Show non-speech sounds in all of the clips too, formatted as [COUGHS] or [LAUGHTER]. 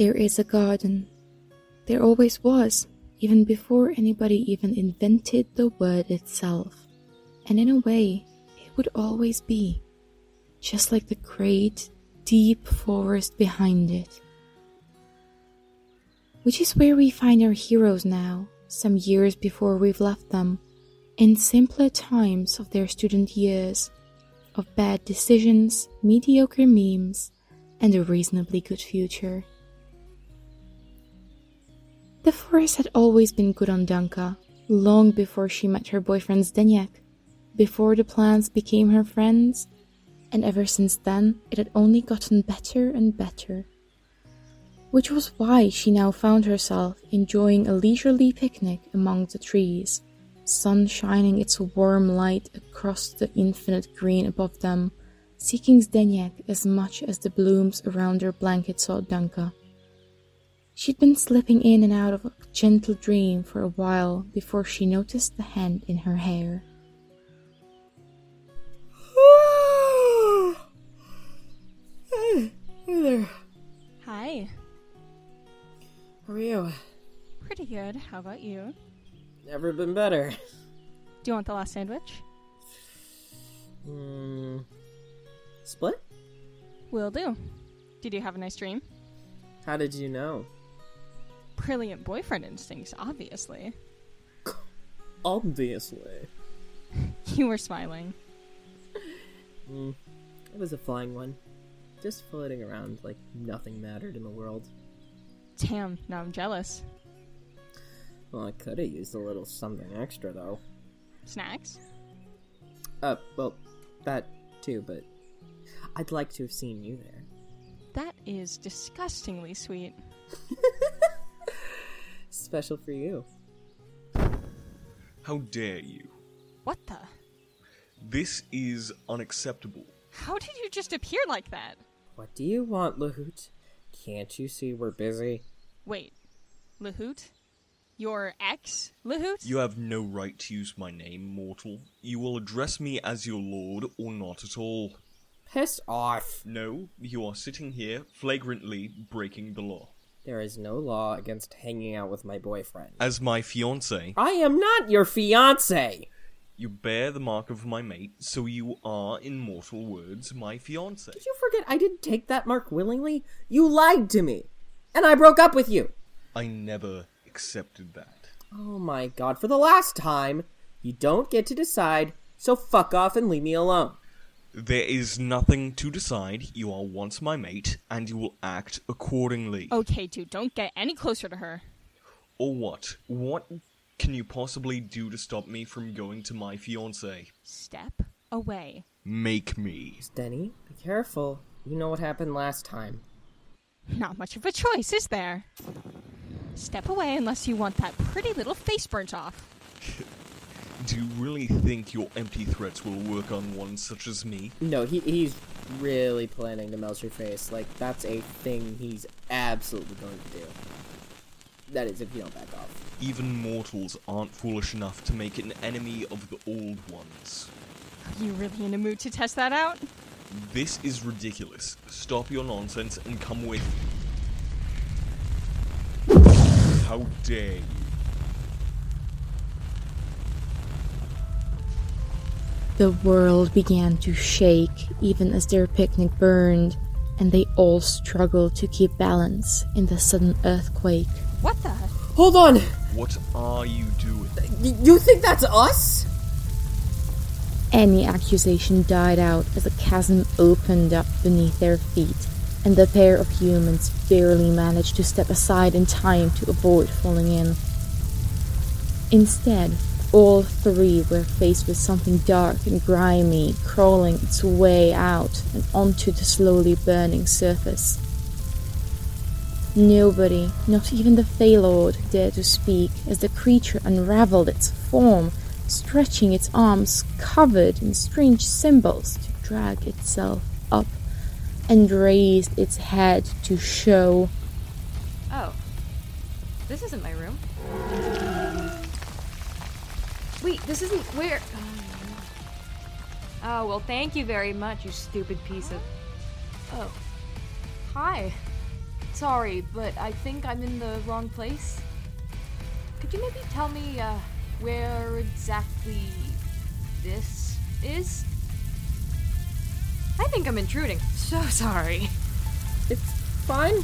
There is a garden. There always was, even before anybody even invented the word itself. And in a way, it would always be, just like the great, deep forest behind it. Which is where we find our heroes now, some years before we've left them, in simpler times of their student years, of bad decisions, mediocre memes, and a reasonably good future. The forest had always been good on Danka, long before she met her boyfriend Zdeněk, before the plants became her friends, and ever since then it had only gotten better and better. Which was why she now found herself enjoying a leisurely picnic among the trees, sun shining its warm light across the infinite green above them, seeking Zdeněk as much as the blooms around her blanket sought Danka. She'd been slipping in and out of a gentle dream for a while before she noticed the hand in her hair. hey, hey there. Hi. How are you? Pretty good. How about you? Never been better. Do you want the last sandwich? Hmm. Split? Will do. Did you have a nice dream? How did you know? Brilliant boyfriend instincts, obviously. Obviously. [LAUGHS] You were smiling. Hmm. It was a flying one. Just floating around like nothing mattered in the world. Damn, now I'm jealous. Well, I could have used a little something extra, though. Snacks? Uh, well, that too, but I'd like to have seen you there. That is disgustingly sweet. [LAUGHS] Special for you. How dare you? What the? This is unacceptable. How did you just appear like that? What do you want, Lahut? Can't you see we're busy? Wait, Lahut? Your ex, Lahut? You have no right to use my name, mortal. You will address me as your lord or not at all. Piss off! No, you are sitting here flagrantly breaking the law. There is no law against hanging out with my boyfriend. As my fiance, I am not your fiance! you bear the mark of my mate, so you are, in mortal words, my fiance. Did you forget I didn't take that mark willingly? You lied to me! And I broke up with you! I never accepted that. Oh my god, for the last time, you don't get to decide, so fuck off and leave me alone. There is nothing to decide. You are once my mate, and you will act accordingly. Okay, dude, don't get any closer to her. Or what? What can you possibly do to stop me from going to my fiance? Step away. Make me. Denny, be careful. You know what happened last time. Not much of a choice, is there? Step away unless you want that pretty little face burnt off. [LAUGHS] Do you really think your empty threats will work on one such as me? No, he, he's really planning to melt your face. Like, that's a thing he's absolutely going to do. That is, if you don't back off. Even mortals aren't foolish enough to make an enemy of the old ones. Are you really in a mood to test that out? This is ridiculous. Stop your nonsense and come with. How dare you? The world began to shake even as their picnic burned, and they all struggled to keep balance in the sudden earthquake. What the? Hold on! What are you doing? You think that's us? Any accusation died out as a chasm opened up beneath their feet, and the pair of humans barely managed to step aside in time to avoid falling in. Instead, all three were faced with something dark and grimy crawling its way out and onto the slowly burning surface. Nobody, not even the Feylord, dared to speak as the creature unraveled its form, stretching its arms covered in strange symbols to drag itself up, and raised its head to show. Oh. This isn't my room. Wait, this isn't where. Oh, well, thank you very much, you stupid piece of. Oh. Hi. sorry, but I think I'm in the wrong place. Could you maybe tell me uh, where exactly this is? I think I'm intruding. So [LAUGHS] sorry. It's fine.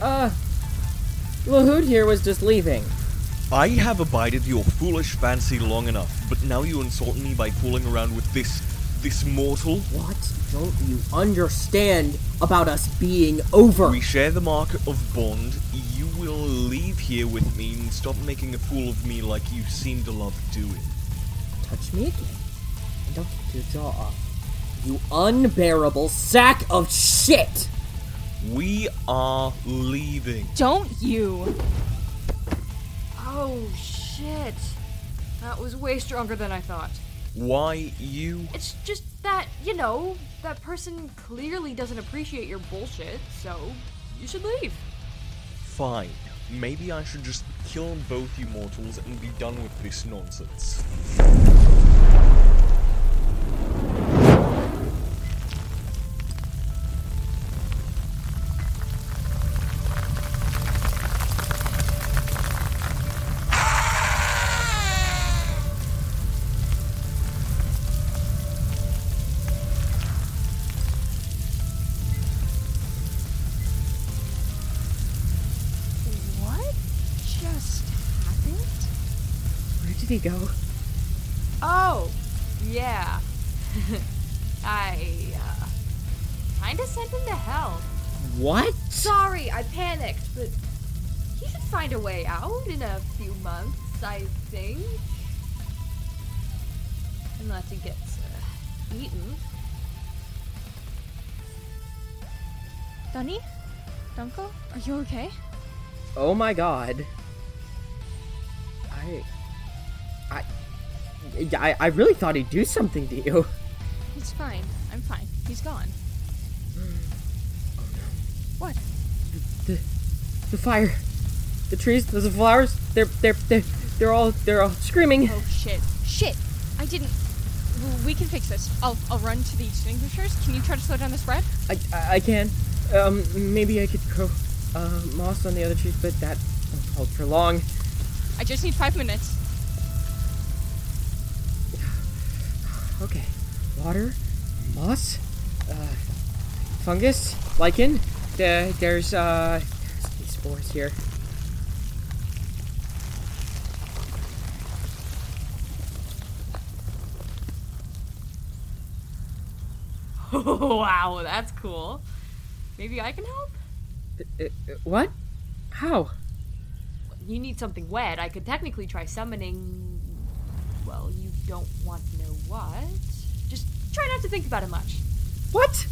Uh, Lahut here was just leaving. I have abided your foolish fancy long enough, but now you insult me by fooling around with this. this mortal? What don't you understand about us being over? We share the mark of bond. You will leave here with me and stop making a fool of me like you seem to love doing. Touch me again, and don't take your jaw off. You unbearable sack of shit! We are leaving. Don't you? Oh, shit. That was way stronger than I thought. Why you? It's just that, you know, that person clearly doesn't appreciate your bullshit, so you should leave. Fine. Maybe I should just kill both you mortals and be done with this nonsense. Did he go? Oh, yeah. [LAUGHS] I, uh, kinda sent him to hell. What? Sorry, I panicked, but he should find a way out in a few months, I think. Unless he gets uh, eaten. Dunny? Dunkel? Are you okay? Oh my god. I. I, I really thought he'd do something to you. He's fine. I'm fine. He's gone. What? The, the fire, the trees, the flowers, they're, they're, they're, they're all, they're all screaming. Oh shit. Shit! I didn't. We can fix this. I'll, I'll run to the extinguishers. Can you try to slow down the spread? I, I, I can. Um, maybe I could grow, uh, moss on the other trees, but that won't hold for long. I just need five minutes. Water, moss, uh, fungus, lichen. The, there's, uh, there's these spores here. [LAUGHS] wow, that's cool. Maybe I can help? Uh, uh, what? How? You need something wet. I could technically try summoning. Well, you don't want to know what. Just try not to think about it much. What?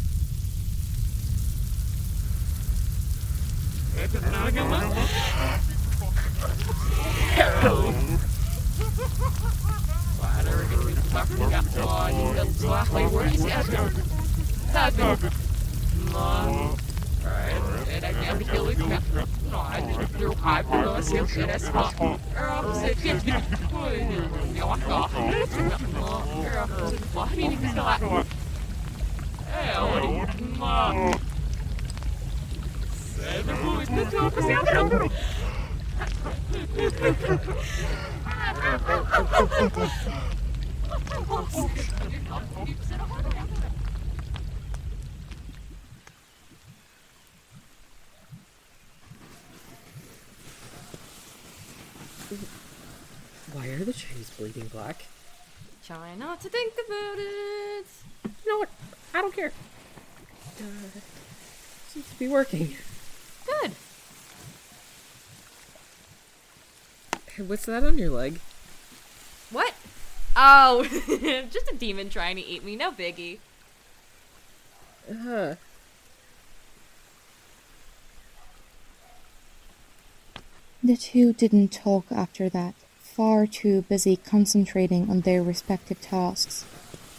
Why are the trees bleeding black? Try not to think about it. You know what? I don't care. Uh, seems to be working. Good. Hey, what's that on your leg? What? Oh, [LAUGHS] just a demon trying to eat me. No biggie. Uh, The two didn't talk after that, far too busy concentrating on their respective tasks.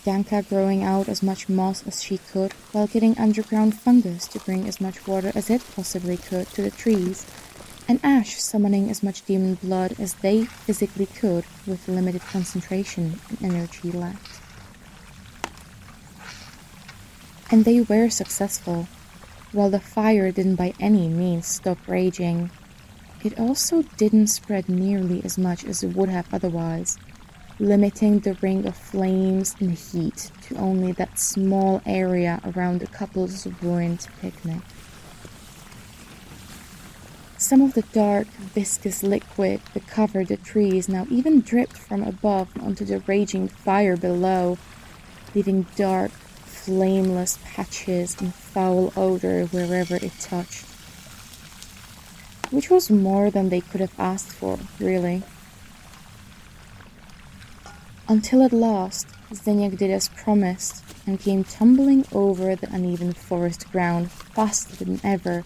Danka growing out as much moss as she could, while getting underground fungus to bring as much water as it possibly could to the trees, and Ash summoning as much demon blood as they physically could with limited concentration and energy left. And they were successful. while the fire didn't by any means stop raging, it also didn't spread nearly as much as it would have otherwise, limiting the ring of flames and heat to only that small area around the couple's ruined picnic. Some of the dark, viscous liquid that covered the trees now even dripped from above onto the raging fire below, leaving dark, flameless patches and foul odor wherever it touched. Which was more than they could have asked for, really. Until at last, Zdeněk did as promised and came tumbling over the uneven forest ground faster than ever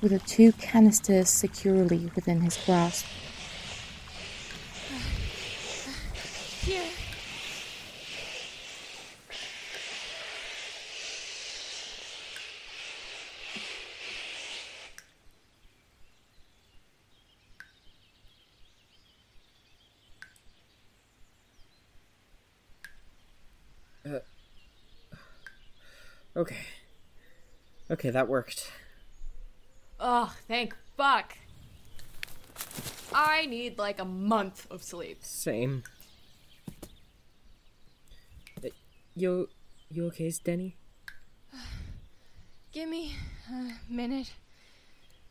with the two canisters securely within his grasp. Here. Okay. Okay, that worked. Oh, thank fuck. I need like a month of sleep. Same. Uh, You, you okay, Denny? [SIGHS] Give me a minute.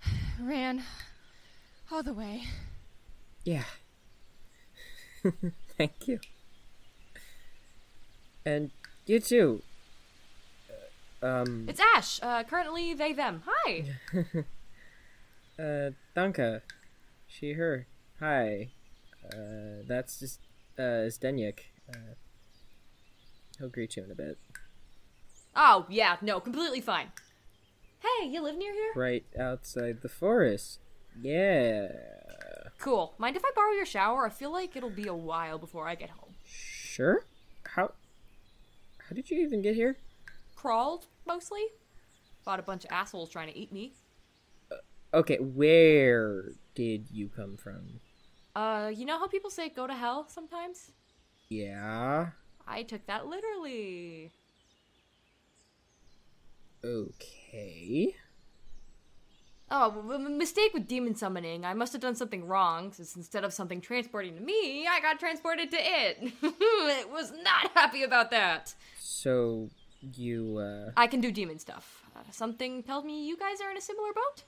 [SIGHS] Ran all the way. Yeah. [LAUGHS] Thank you. And you too. Um, It's Ash. Uh, currently they them. Hi. [LAUGHS] uh, Danka. She, her. Hi. Uh, that's just, uh, Zdeněk. Uh, he'll greet you in a bit. Oh yeah, no, completely fine. Hey, you live near here? Right outside the forest. Yeah. Cool. Mind if I borrow your shower? I feel like it'll be a while before I get home. Sure? How, how did you even get here? Crawled mostly. Fought a bunch of assholes trying to eat me. Okay, where did you come from? Uh, you know how people say go to hell sometimes? Yeah. I took that literally. Okay. Oh, w- mistake with demon summoning. I must have done something wrong, since instead of something transporting to me, I got transported to it. [LAUGHS] it was not happy about that. So you uh I can do demon stuff. Uh, something tells me you guys are in a similar boat?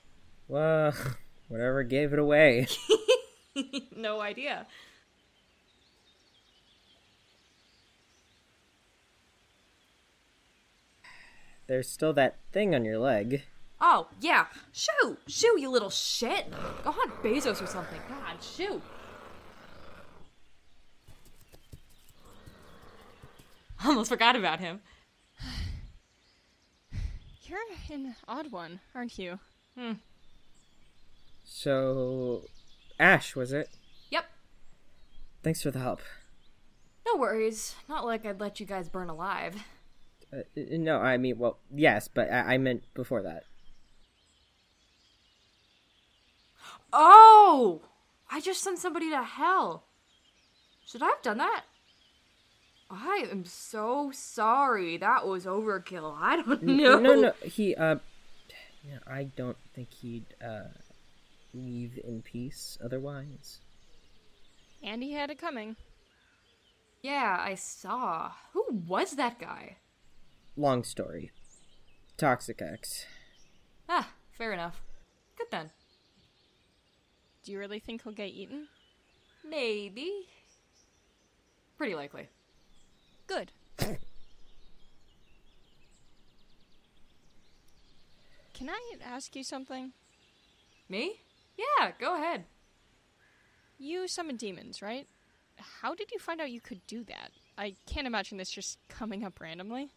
well [LAUGHS] whatever gave it away. [LAUGHS] [LAUGHS] no idea. There's still that thing on your leg. Oh, yeah. Shoo! Shoo, you little shit! Go on Bezos or something. God, shoo! Almost forgot about him. [SIGHS] You're an odd one, aren't you? Hmm. So Ash, was it? Yep. Thanks for the help. No worries. Not like I'd let you guys burn alive. Uh, no, I mean, well, yes, but I, I meant before that. Oh! I just sent somebody to hell. Should I have done that? I am so sorry. That was overkill. I don't know. No, no, he, uh, yeah, I don't think he'd, uh, leave in peace otherwise. And he had it coming. Yeah, I saw. Who was that guy? Long story. Toxic ex. Ah, fair enough. Good then. Do you really think he'll get eaten? Maybe. Pretty likely. Good. [COUGHS] Can I ask you something? Me? Yeah, go ahead. You summon demons, right? How did you find out you could do that? I can't imagine this just coming up randomly.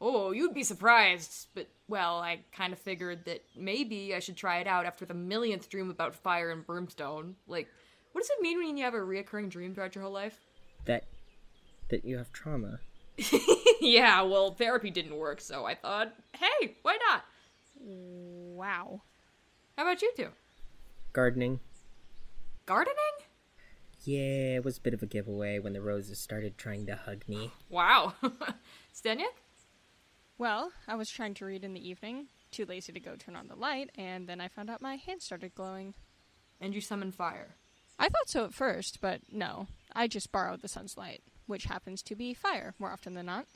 Oh, you'd be surprised. But, well, I kind of figured that maybe I should try it out after the millionth dream about fire and brimstone. Like, what does it mean when you have a reoccurring dream throughout your whole life? That, that you have trauma. [LAUGHS] yeah, well, therapy didn't work, so I thought, hey, why not? Wow. How about you two? Gardening. Gardening? Yeah, it was a bit of a giveaway when the roses started trying to hug me. Wow. [LAUGHS] Zdeněk? Well, I was trying to read in the evening. too lazy to go turn on the light, and then I found out my hand started glowing. And you summoned fire. I thought so at first, but no. I just borrowed the sun's light, which happens to be fire more often than not.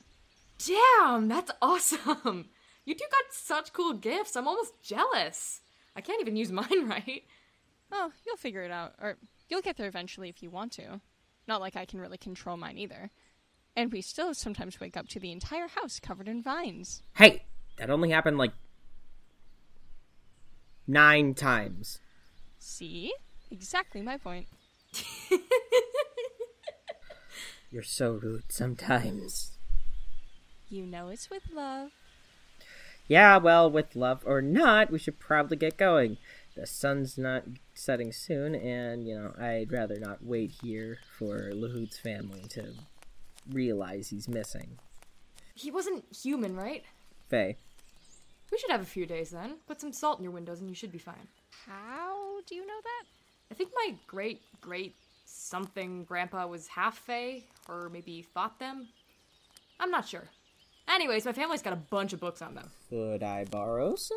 Damn, that's awesome! [LAUGHS] You two got such cool gifts, I'm almost jealous. I can't even use [LAUGHS] mine right. Oh, you'll figure it out, or you'll get there eventually if you want to. Not like I can really control mine either. And we still sometimes wake up to the entire house covered in vines. Hey, that only happened like nine times. See? Exactly my point. [LAUGHS] You're so rude sometimes. You know it's with love. Yeah, well, with love or not, we should probably get going. The sun's not setting soon, and, you know, I'd rather not wait here for Lahut's family to realize he's missing. He wasn't human, right? Fae. We should have a few days then. Put some salt in your windows and you should be fine. How do you know that? I think my great great something grandpa was half Fae, or maybe thought them. I'm not sure. Anyways, my family's got a bunch of books on them. Could I borrow some?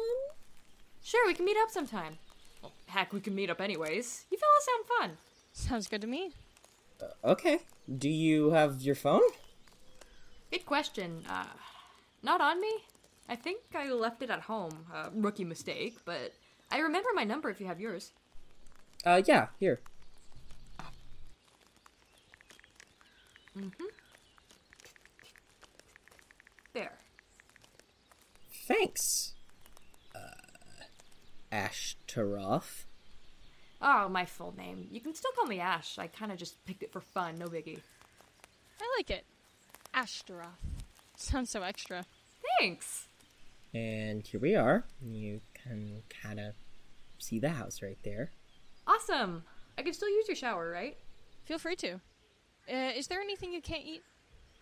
Sure, we can meet up sometime. Well, heck, we can meet up anyways. You fellas sound fun. Sounds good to me. Okay. Do you have your phone? Good question. Uh, not on me. I think I left it at home. Uh, rookie mistake, but I remember my number if you have yours. Uh, yeah, here. There. Thanks. Uh, Ashtaroth. Oh, my full name. You can still call me Ash. I kind of just picked it for fun, no biggie. I like it. Ashtaroth. Sounds so extra. Thanks. And here we are. You can kind of see the house right there. Awesome. I can still use your shower, right? Feel free to. Uh, is there anything you can't eat?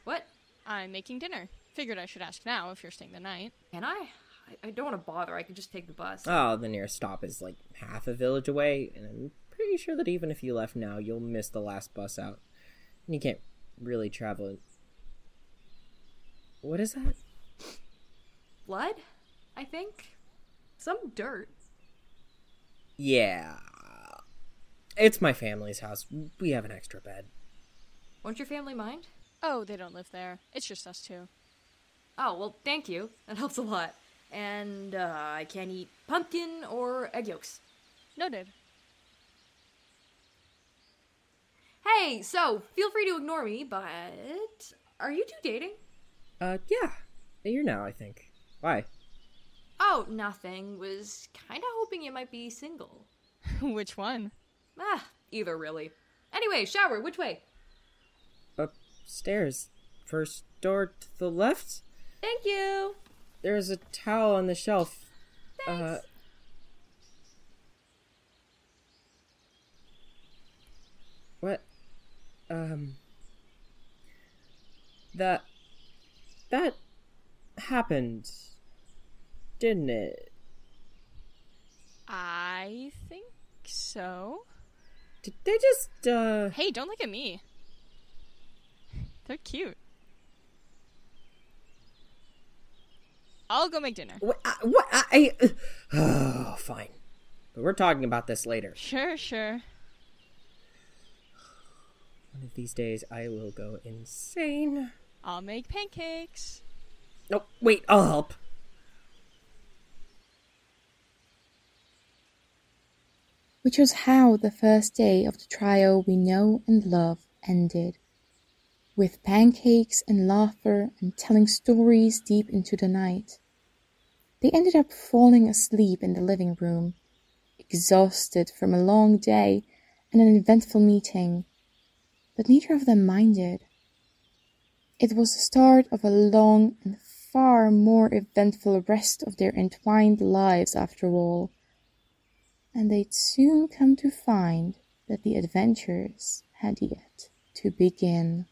What? I'm making dinner. Figured I should ask now if you're staying the night. Can I? I, I don't want to bother. I could just take the bus. Oh, the nearest stop is like half a village away, and I'm pretty sure that even if you left now, you'll miss the last bus out. And you can't really travel. What is that? Blood? I think. Some dirt. Yeah. It's my family's house. We have an extra bed. Won't your family mind? Oh, they don't live there. It's just us two. Oh, well, thank you. That helps a lot. And uh, I can't eat pumpkin or egg yolks. Noted. Hey, so feel free to ignore me, but are you two dating? Uh, yeah. A year now, I think. Why? Oh, nothing. Was kind of hoping you might be single. [LAUGHS] Which one? Ah, either really. Anyway, shower, which way? Upstairs. First door to the left. Thank you. There's a towel on the shelf. Uh, what? Um. That. That happened. Didn't it? I think so. Did they just, uh. Hey, don't look at me. They're cute. I'll go make dinner. What? I, uh, what? I. I oh, fine. But we're talking about this later. Sure, sure. One of these days, I will go insane. I'll make pancakes. No, wait, I'll help. which was how the first day of the trial we know and love ended. With pancakes and laughter and telling stories deep into the night. They ended up falling asleep in the living room, exhausted from a long day and an eventful meeting, but neither of them minded. It was the start of a long and far more eventful rest of their entwined lives after all and they'd soon come to find that the adventures had yet to begin.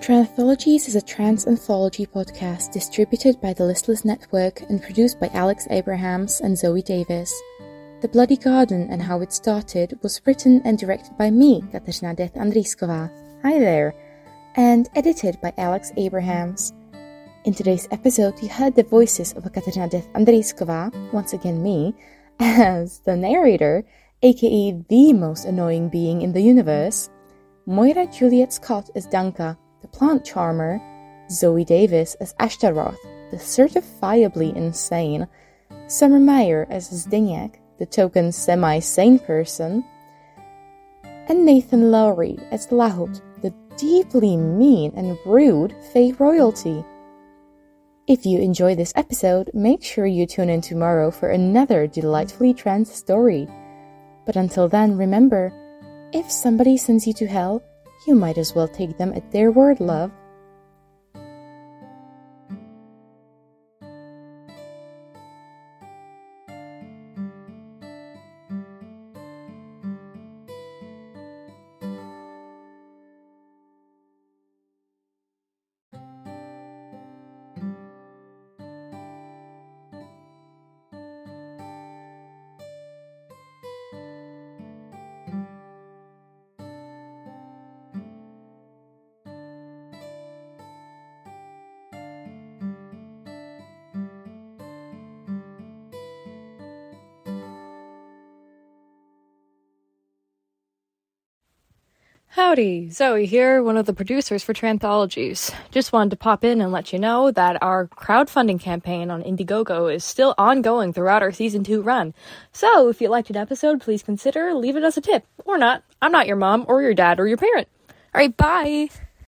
Tranthologies is a trans anthology podcast distributed by the Listless Network and produced by Alex Abrahams and Zoey Davis. The Bloody Garden and How It Started was written and directed by me, Kateřina Death Andrýsková. Hi there! And edited by Alex Abrahams. In today's episode, you heard the voices of Kateřina Death Andrýsková, once again me, as the narrator, aka the most annoying being in the universe, Moira Juliet Scott as Danka, the plant charmer, Zoey Davis as Ashtaroth, the certifiably insane, Somer Mayer as Zdeněk, the token semi sane person, and Nathan Lowrey as Lahut, the deeply mean and rude Fae royalty. If you enjoy this episode, make sure you tune in tomorrow for another delightfully trans story. But until then, remember if somebody sends you to hell, you might as well take them at their word, love. Howdy, Zoey here, one of the producers for Tranthologies. Just wanted to pop in and let you know that our crowdfunding campaign on Indiegogo is still ongoing throughout our season 2 run. So, if you liked an episode, please consider leaving us a tip. Or not. I'm not your mom, or your dad, or your parent. Alright, bye!